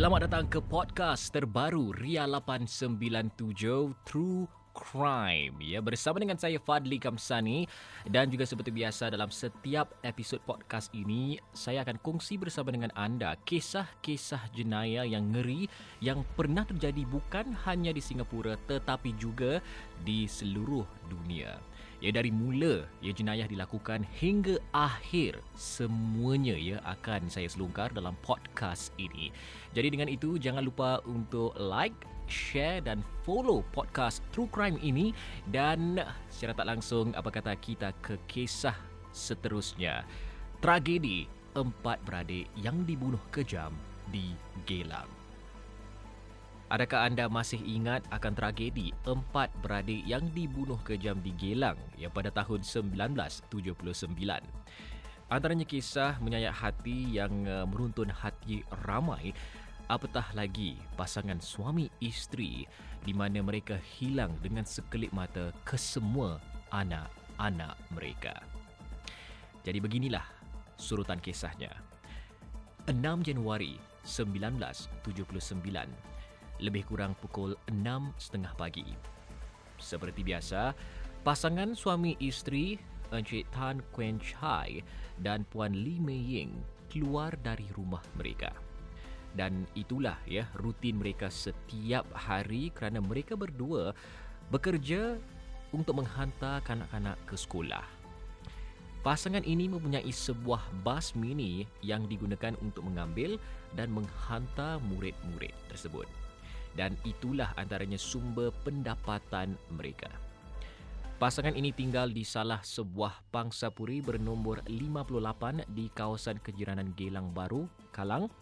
Selamat datang ke podcast terbaru Ria 897 True Crime ya bersama dengan saya Fadli Kamsani dan juga seperti biasa dalam setiap episod podcast ini saya akan kongsi bersama dengan anda kisah-kisah jenayah yang ngeri yang pernah terjadi bukan hanya di Singapura tetapi juga di seluruh dunia. Ya dari mula ya jenayah dilakukan hingga akhir semuanya ya akan saya selungkar dalam podcast ini. Jadi dengan itu jangan lupa untuk like, share dan follow podcast True Crime ini dan secara tak langsung apa kata kita ke kisah seterusnya. Tragedi empat beradik yang dibunuh kejam di Gelang. Adakah anda masih ingat akan tragedi empat beradik yang dibunuh kejam di Gelang yang pada tahun 1979? Antaranya kisah menyayat hati yang uh, meruntun hati ramai apatah lagi pasangan suami isteri di mana mereka hilang dengan sekelip mata ke semua anak-anak mereka. Jadi beginilah surutan kisahnya. 6 Januari 1979 lebih kurang pukul 6.30 pagi. Seperti biasa, pasangan suami isteri Encik Tan Quen Chai dan Puan Li Mei Ying keluar dari rumah mereka. Dan itulah ya rutin mereka setiap hari kerana mereka berdua bekerja untuk menghantar kanak-kanak ke sekolah. Pasangan ini mempunyai sebuah bas mini yang digunakan untuk mengambil dan menghantar murid-murid tersebut dan itulah antaranya sumber pendapatan mereka. Pasangan ini tinggal di salah sebuah pangsapuri bernombor 58 di kawasan kejiranan Gelang Baru, Kalang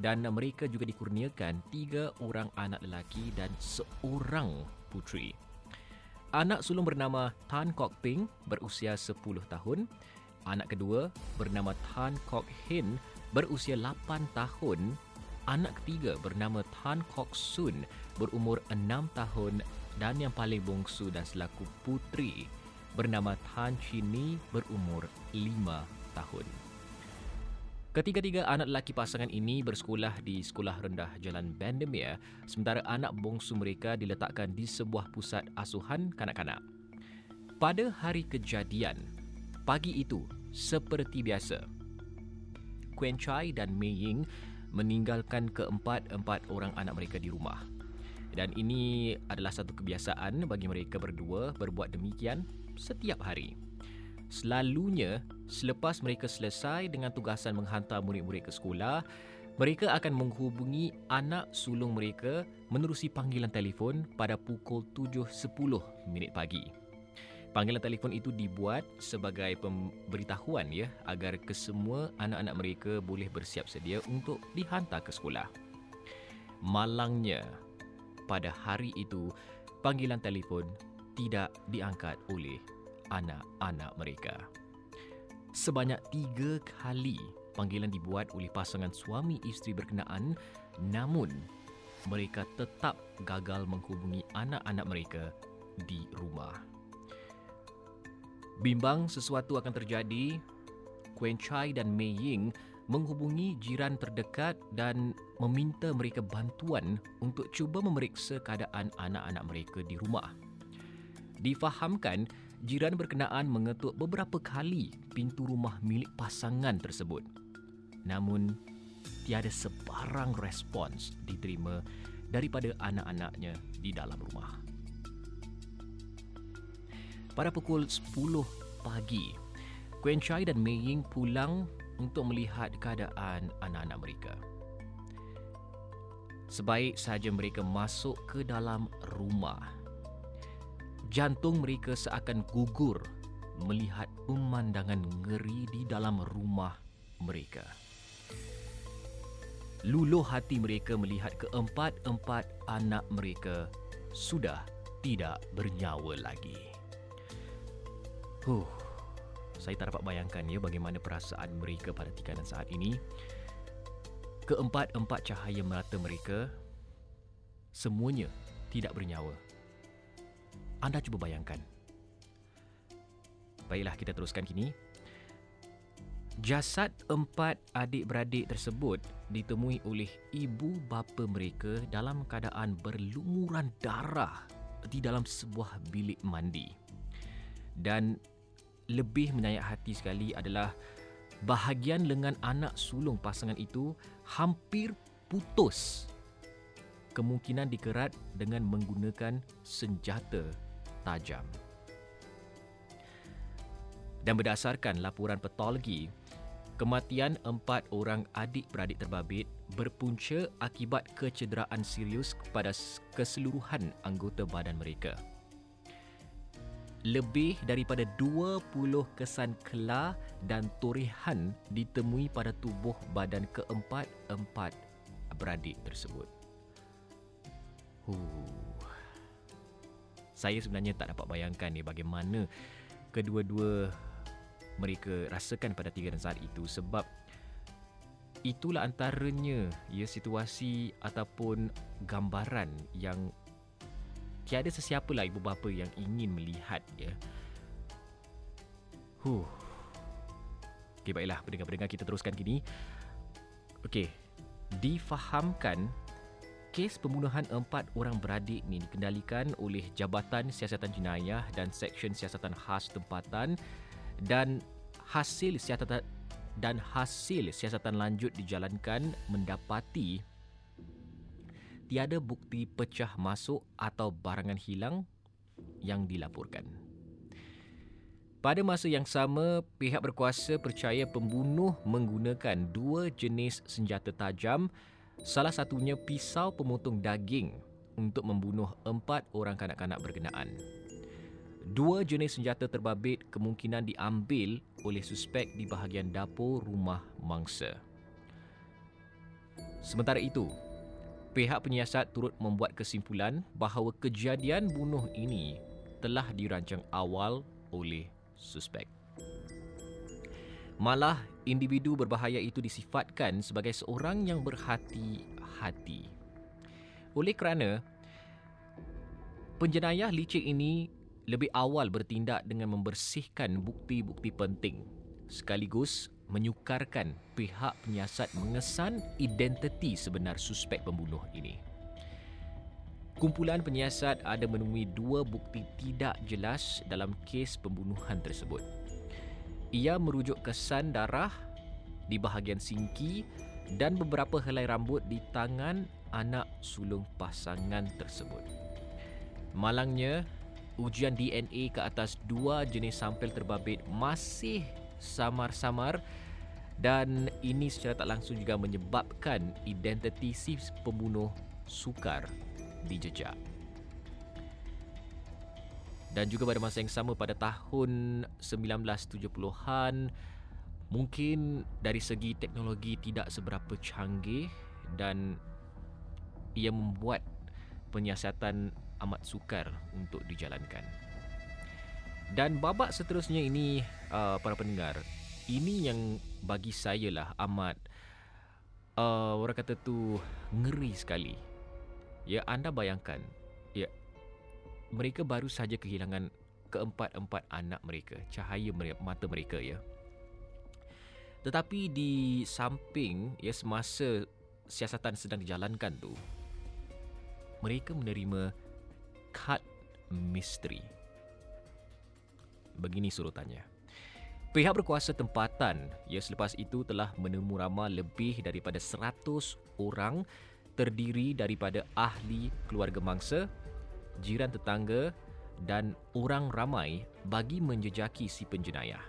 dan mereka juga dikurniakan tiga orang anak lelaki dan seorang putri. Anak sulung bernama Tan Kok Ping berusia 10 tahun. Anak kedua bernama Tan Kok Hin berusia 8 tahun Anak ketiga bernama Tan Kok Sun berumur 6 tahun dan yang paling bongsu dan selaku putri bernama Tan Chin Ni berumur 5 tahun. Ketiga-tiga anak lelaki pasangan ini bersekolah di Sekolah Rendah Jalan Bendemeer sementara anak bongsu mereka diletakkan di sebuah pusat asuhan kanak-kanak. Pada hari kejadian, pagi itu seperti biasa, Quen Chai dan Mei Ying meninggalkan keempat-empat orang anak mereka di rumah. Dan ini adalah satu kebiasaan bagi mereka berdua berbuat demikian setiap hari. Selalunya, selepas mereka selesai dengan tugasan menghantar murid-murid ke sekolah, mereka akan menghubungi anak sulung mereka menerusi panggilan telefon pada pukul 7.10 minit pagi. Panggilan telefon itu dibuat sebagai pemberitahuan ya agar kesemua anak-anak mereka boleh bersiap sedia untuk dihantar ke sekolah. Malangnya pada hari itu panggilan telefon tidak diangkat oleh anak-anak mereka. Sebanyak tiga kali panggilan dibuat oleh pasangan suami isteri berkenaan namun mereka tetap gagal menghubungi anak-anak mereka di rumah. Bimbang sesuatu akan terjadi, Quen Chai dan Mei Ying menghubungi jiran terdekat dan meminta mereka bantuan untuk cuba memeriksa keadaan anak-anak mereka di rumah. Difahamkan, jiran berkenaan mengetuk beberapa kali pintu rumah milik pasangan tersebut. Namun, tiada sebarang respons diterima daripada anak-anaknya di dalam rumah. Pada pukul 10 pagi, Gwen Chai dan Mei Ying pulang untuk melihat keadaan anak-anak mereka. Sebaik saja mereka masuk ke dalam rumah, jantung mereka seakan gugur melihat pemandangan ngeri di dalam rumah mereka. Luluh hati mereka melihat keempat-empat anak mereka sudah tidak bernyawa lagi. Huh, saya tak dapat bayangkan ya bagaimana perasaan mereka pada tikanan saat ini. Keempat-empat cahaya merata mereka semuanya tidak bernyawa. Anda cuba bayangkan. Baiklah kita teruskan kini. Jasad empat adik-beradik tersebut ditemui oleh ibu bapa mereka dalam keadaan berlumuran darah di dalam sebuah bilik mandi. Dan lebih menyayat hati sekali adalah bahagian lengan anak sulung pasangan itu hampir putus. Kemungkinan dikerat dengan menggunakan senjata tajam. Dan berdasarkan laporan patologi, kematian empat orang adik-beradik terbabit berpunca akibat kecederaan serius kepada keseluruhan anggota badan mereka. Lebih daripada 20 kesan kelar dan torehan ditemui pada tubuh badan keempat-empat beradik tersebut. Huh. Saya sebenarnya tak dapat bayangkan ni bagaimana kedua-dua mereka rasakan pada tiga dan saat itu sebab itulah antaranya ya situasi ataupun gambaran yang tiada sesiapa lah ibu bapa yang ingin melihat ya. Huh. Okey baiklah pendengar-pendengar kita teruskan kini. Okey. Difahamkan kes pembunuhan empat orang beradik ni dikendalikan oleh Jabatan Siasatan Jenayah dan Seksyen Siasatan Khas Tempatan dan hasil siasatan dan hasil siasatan lanjut dijalankan mendapati tiada bukti pecah masuk atau barangan hilang yang dilaporkan. Pada masa yang sama, pihak berkuasa percaya pembunuh menggunakan dua jenis senjata tajam, salah satunya pisau pemotong daging untuk membunuh empat orang kanak-kanak berkenaan. Dua jenis senjata terbabit kemungkinan diambil oleh suspek di bahagian dapur rumah mangsa. Sementara itu, pihak penyiasat turut membuat kesimpulan bahawa kejadian bunuh ini telah dirancang awal oleh suspek. Malah, individu berbahaya itu disifatkan sebagai seorang yang berhati-hati. Oleh kerana penjenayah licik ini lebih awal bertindak dengan membersihkan bukti-bukti penting sekaligus menyukarkan pihak penyiasat mengesan identiti sebenar suspek pembunuh ini. Kumpulan penyiasat ada menemui dua bukti tidak jelas dalam kes pembunuhan tersebut. Ia merujuk kesan darah di bahagian singki dan beberapa helai rambut di tangan anak sulung pasangan tersebut. Malangnya, ujian DNA ke atas dua jenis sampel terbabit masih samar-samar dan ini secara tak langsung juga menyebabkan identiti si pembunuh sukar dijejak. Dan juga pada masa yang sama pada tahun 1970-an mungkin dari segi teknologi tidak seberapa canggih dan ia membuat penyiasatan amat sukar untuk dijalankan. Dan babak seterusnya ini uh, para pendengar, ini yang bagi saya lah amat uh, orang kata tu ngeri sekali. Ya anda bayangkan, ya mereka baru saja kehilangan keempat-empat anak mereka, cahaya mata mereka ya. Tetapi di samping ya semasa siasatan sedang dijalankan tu, mereka menerima kad misteri. Begini surutannya. Pihak berkuasa tempatan ya selepas itu telah menemu rama lebih daripada 100 orang terdiri daripada ahli keluarga mangsa, jiran tetangga dan orang ramai bagi menjejaki si penjenayah.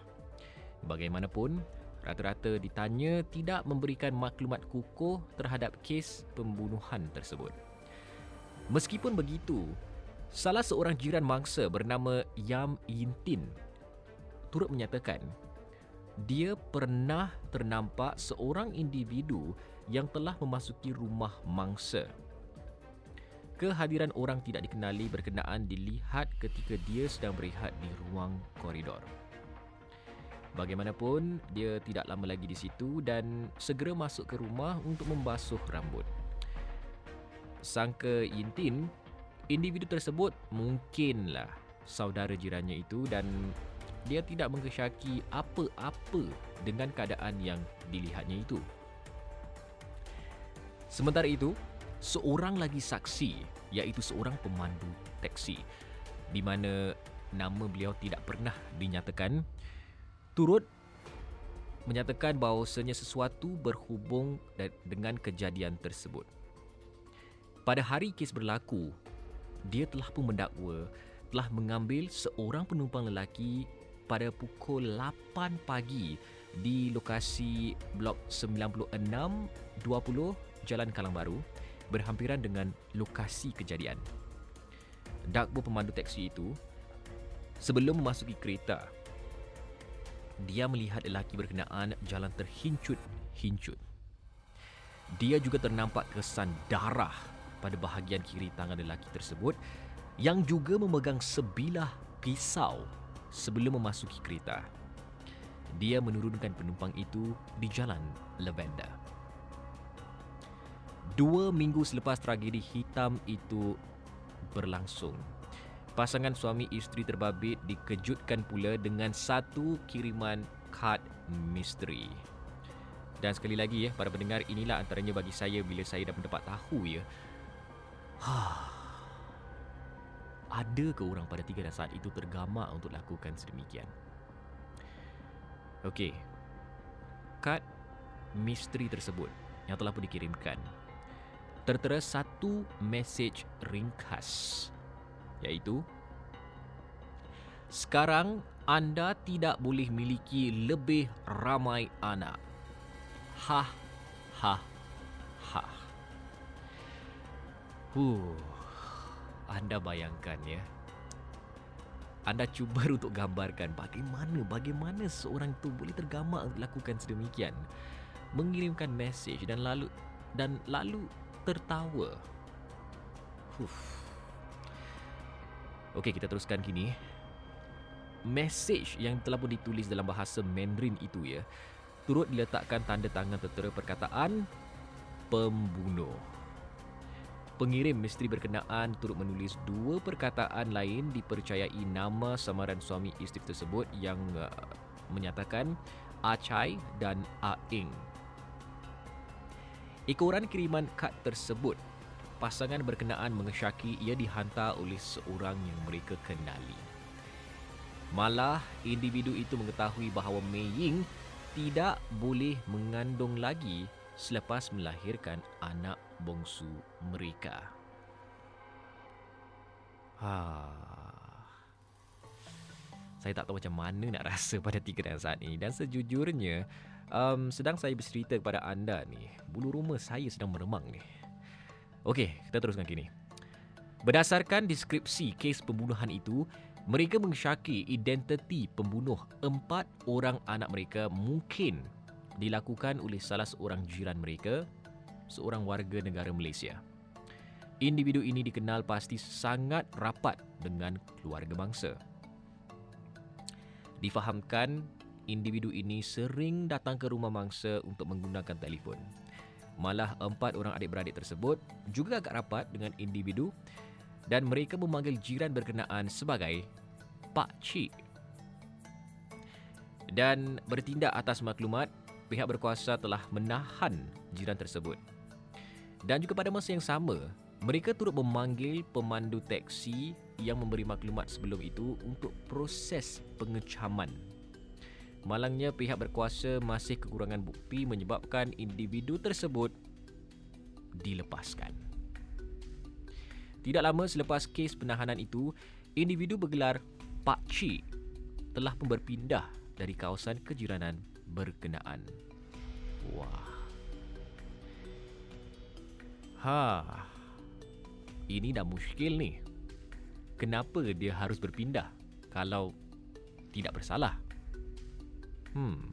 Bagaimanapun, rata-rata ditanya tidak memberikan maklumat kukuh terhadap kes pembunuhan tersebut. Meskipun begitu, Salah seorang jiran mangsa bernama Yam Yintin turut menyatakan dia pernah ternampak seorang individu yang telah memasuki rumah mangsa. Kehadiran orang tidak dikenali berkenaan dilihat ketika dia sedang berehat di ruang koridor. Bagaimanapun, dia tidak lama lagi di situ dan segera masuk ke rumah untuk membasuh rambut. Sangka Yintin individu tersebut mungkinlah saudara jirannya itu dan dia tidak mengesyaki apa-apa dengan keadaan yang dilihatnya itu. Sementara itu, seorang lagi saksi iaitu seorang pemandu teksi di mana nama beliau tidak pernah dinyatakan turut menyatakan bahawasanya sesuatu berhubung dengan kejadian tersebut. Pada hari kes berlaku, dia telah pun mendakwa telah mengambil seorang penumpang lelaki pada pukul 8 pagi di lokasi blok 96 20 Jalan Kalang Baru berhampiran dengan lokasi kejadian. Dakbo pemandu teksi itu sebelum memasuki kereta dia melihat lelaki berkenaan jalan terhincut-hincut. Dia juga ternampak kesan darah pada bahagian kiri tangan lelaki tersebut yang juga memegang sebilah pisau sebelum memasuki kereta. Dia menurunkan penumpang itu di jalan Lavender. Dua minggu selepas tragedi hitam itu berlangsung, pasangan suami isteri terbabit dikejutkan pula dengan satu kiriman kad misteri. Dan sekali lagi ya, para pendengar inilah antaranya bagi saya bila saya dah mendapat tahu ya. ada ke orang pada tiga dan saat itu tergamak untuk lakukan sedemikian? Okey. Kad misteri tersebut yang telah pun dikirimkan tertera satu mesej ringkas iaitu Sekarang anda tidak boleh miliki lebih ramai anak. Ha ha ha. Huh. Anda bayangkan ya. Anda cuba untuk gambarkan bagaimana bagaimana seorang itu boleh tergamak untuk lakukan sedemikian. Mengirimkan mesej dan lalu dan lalu tertawa. Huf. Okey, kita teruskan kini. Mesej yang telah pun ditulis dalam bahasa Mandarin itu ya, turut diletakkan tanda tangan tertera perkataan pembunuh. Pengirim misteri berkenaan turut menulis dua perkataan lain dipercayai nama samaran suami isteri tersebut yang uh, menyatakan Achai dan Aing. Ekoran kiriman kad tersebut, pasangan berkenaan mengesyaki ia dihantar oleh seorang yang mereka kenali. Malah, individu itu mengetahui bahawa Mei Ying tidak boleh mengandung lagi selepas melahirkan anak bongsu mereka. Ha. Saya tak tahu macam mana nak rasa pada tiga dan saat ini dan sejujurnya um, sedang saya bercerita kepada anda ni, bulu rumah saya sedang meremang ni. Okey, kita teruskan kini. Berdasarkan deskripsi kes pembunuhan itu, mereka mengesyaki identiti pembunuh empat orang anak mereka mungkin dilakukan oleh salah seorang jiran mereka, seorang warga negara Malaysia. Individu ini dikenal pasti sangat rapat dengan keluarga bangsa. Difahamkan, individu ini sering datang ke rumah mangsa untuk menggunakan telefon. Malah empat orang adik-beradik tersebut juga agak rapat dengan individu dan mereka memanggil jiran berkenaan sebagai Pak Cik. Dan bertindak atas maklumat pihak berkuasa telah menahan jiran tersebut. Dan juga pada masa yang sama, mereka turut memanggil pemandu teksi yang memberi maklumat sebelum itu untuk proses pengecaman. Malangnya pihak berkuasa masih kekurangan bukti menyebabkan individu tersebut dilepaskan. Tidak lama selepas kes penahanan itu, individu bergelar Pak Cik telah berpindah dari kawasan kejiranan berkenaan. Wah. Ha. Ini dah muskil ni. Kenapa dia harus berpindah kalau tidak bersalah? Hmm.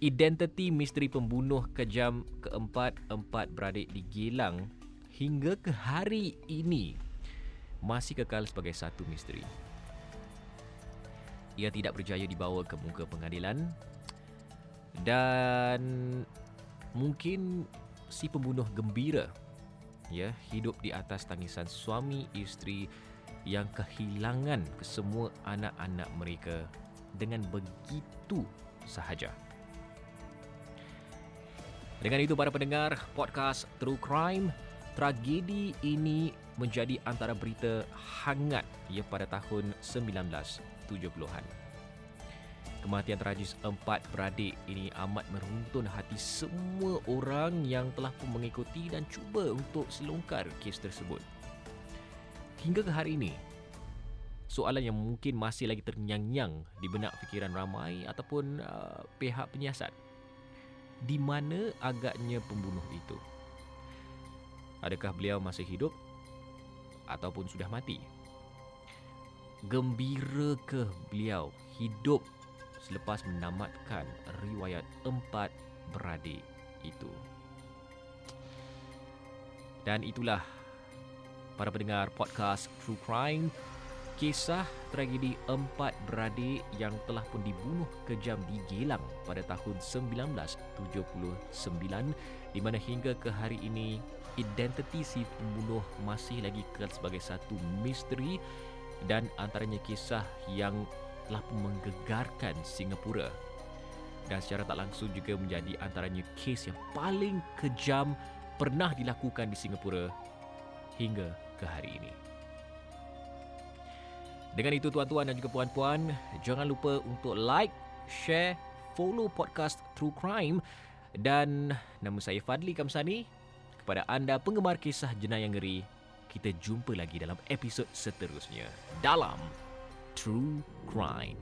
Identiti misteri pembunuh kejam keempat empat beradik di Gilang hingga ke hari ini masih kekal sebagai satu misteri ia tidak berjaya dibawa ke muka pengadilan dan mungkin si pembunuh gembira ya hidup di atas tangisan suami isteri yang kehilangan kesemua anak-anak mereka dengan begitu sahaja. Dengan itu para pendengar podcast True Crime, tragedi ini menjadi antara berita hangat ya pada tahun 1970-an. Kematian tragis empat beradik ini amat meruntun hati semua orang yang telah pun mengikuti dan cuba untuk selongkar kes tersebut. Hingga ke hari ini, soalan yang mungkin masih lagi terngiang-ngiang di benak fikiran ramai ataupun uh, pihak penyiasat di mana agaknya pembunuh itu? Adakah beliau masih hidup ataupun sudah mati? Gembira ke beliau hidup selepas menamatkan riwayat empat beradik itu? Dan itulah para pendengar podcast True Crime Kisah tragedi empat beradik yang telah pun dibunuh kejam di Gelang pada tahun 1979 di mana hingga ke hari ini identiti si pembunuh masih lagi kekal sebagai satu misteri dan antaranya kisah yang telah pun menggegarkan Singapura dan secara tak langsung juga menjadi antaranya kes yang paling kejam pernah dilakukan di Singapura hingga ke hari ini. Dengan itu tuan-tuan dan juga puan-puan, jangan lupa untuk like, share, follow podcast True Crime dan nama saya Fadli Kamsani. Kepada anda penggemar kisah jenayah ngeri, kita jumpa lagi dalam episod seterusnya dalam True Crime.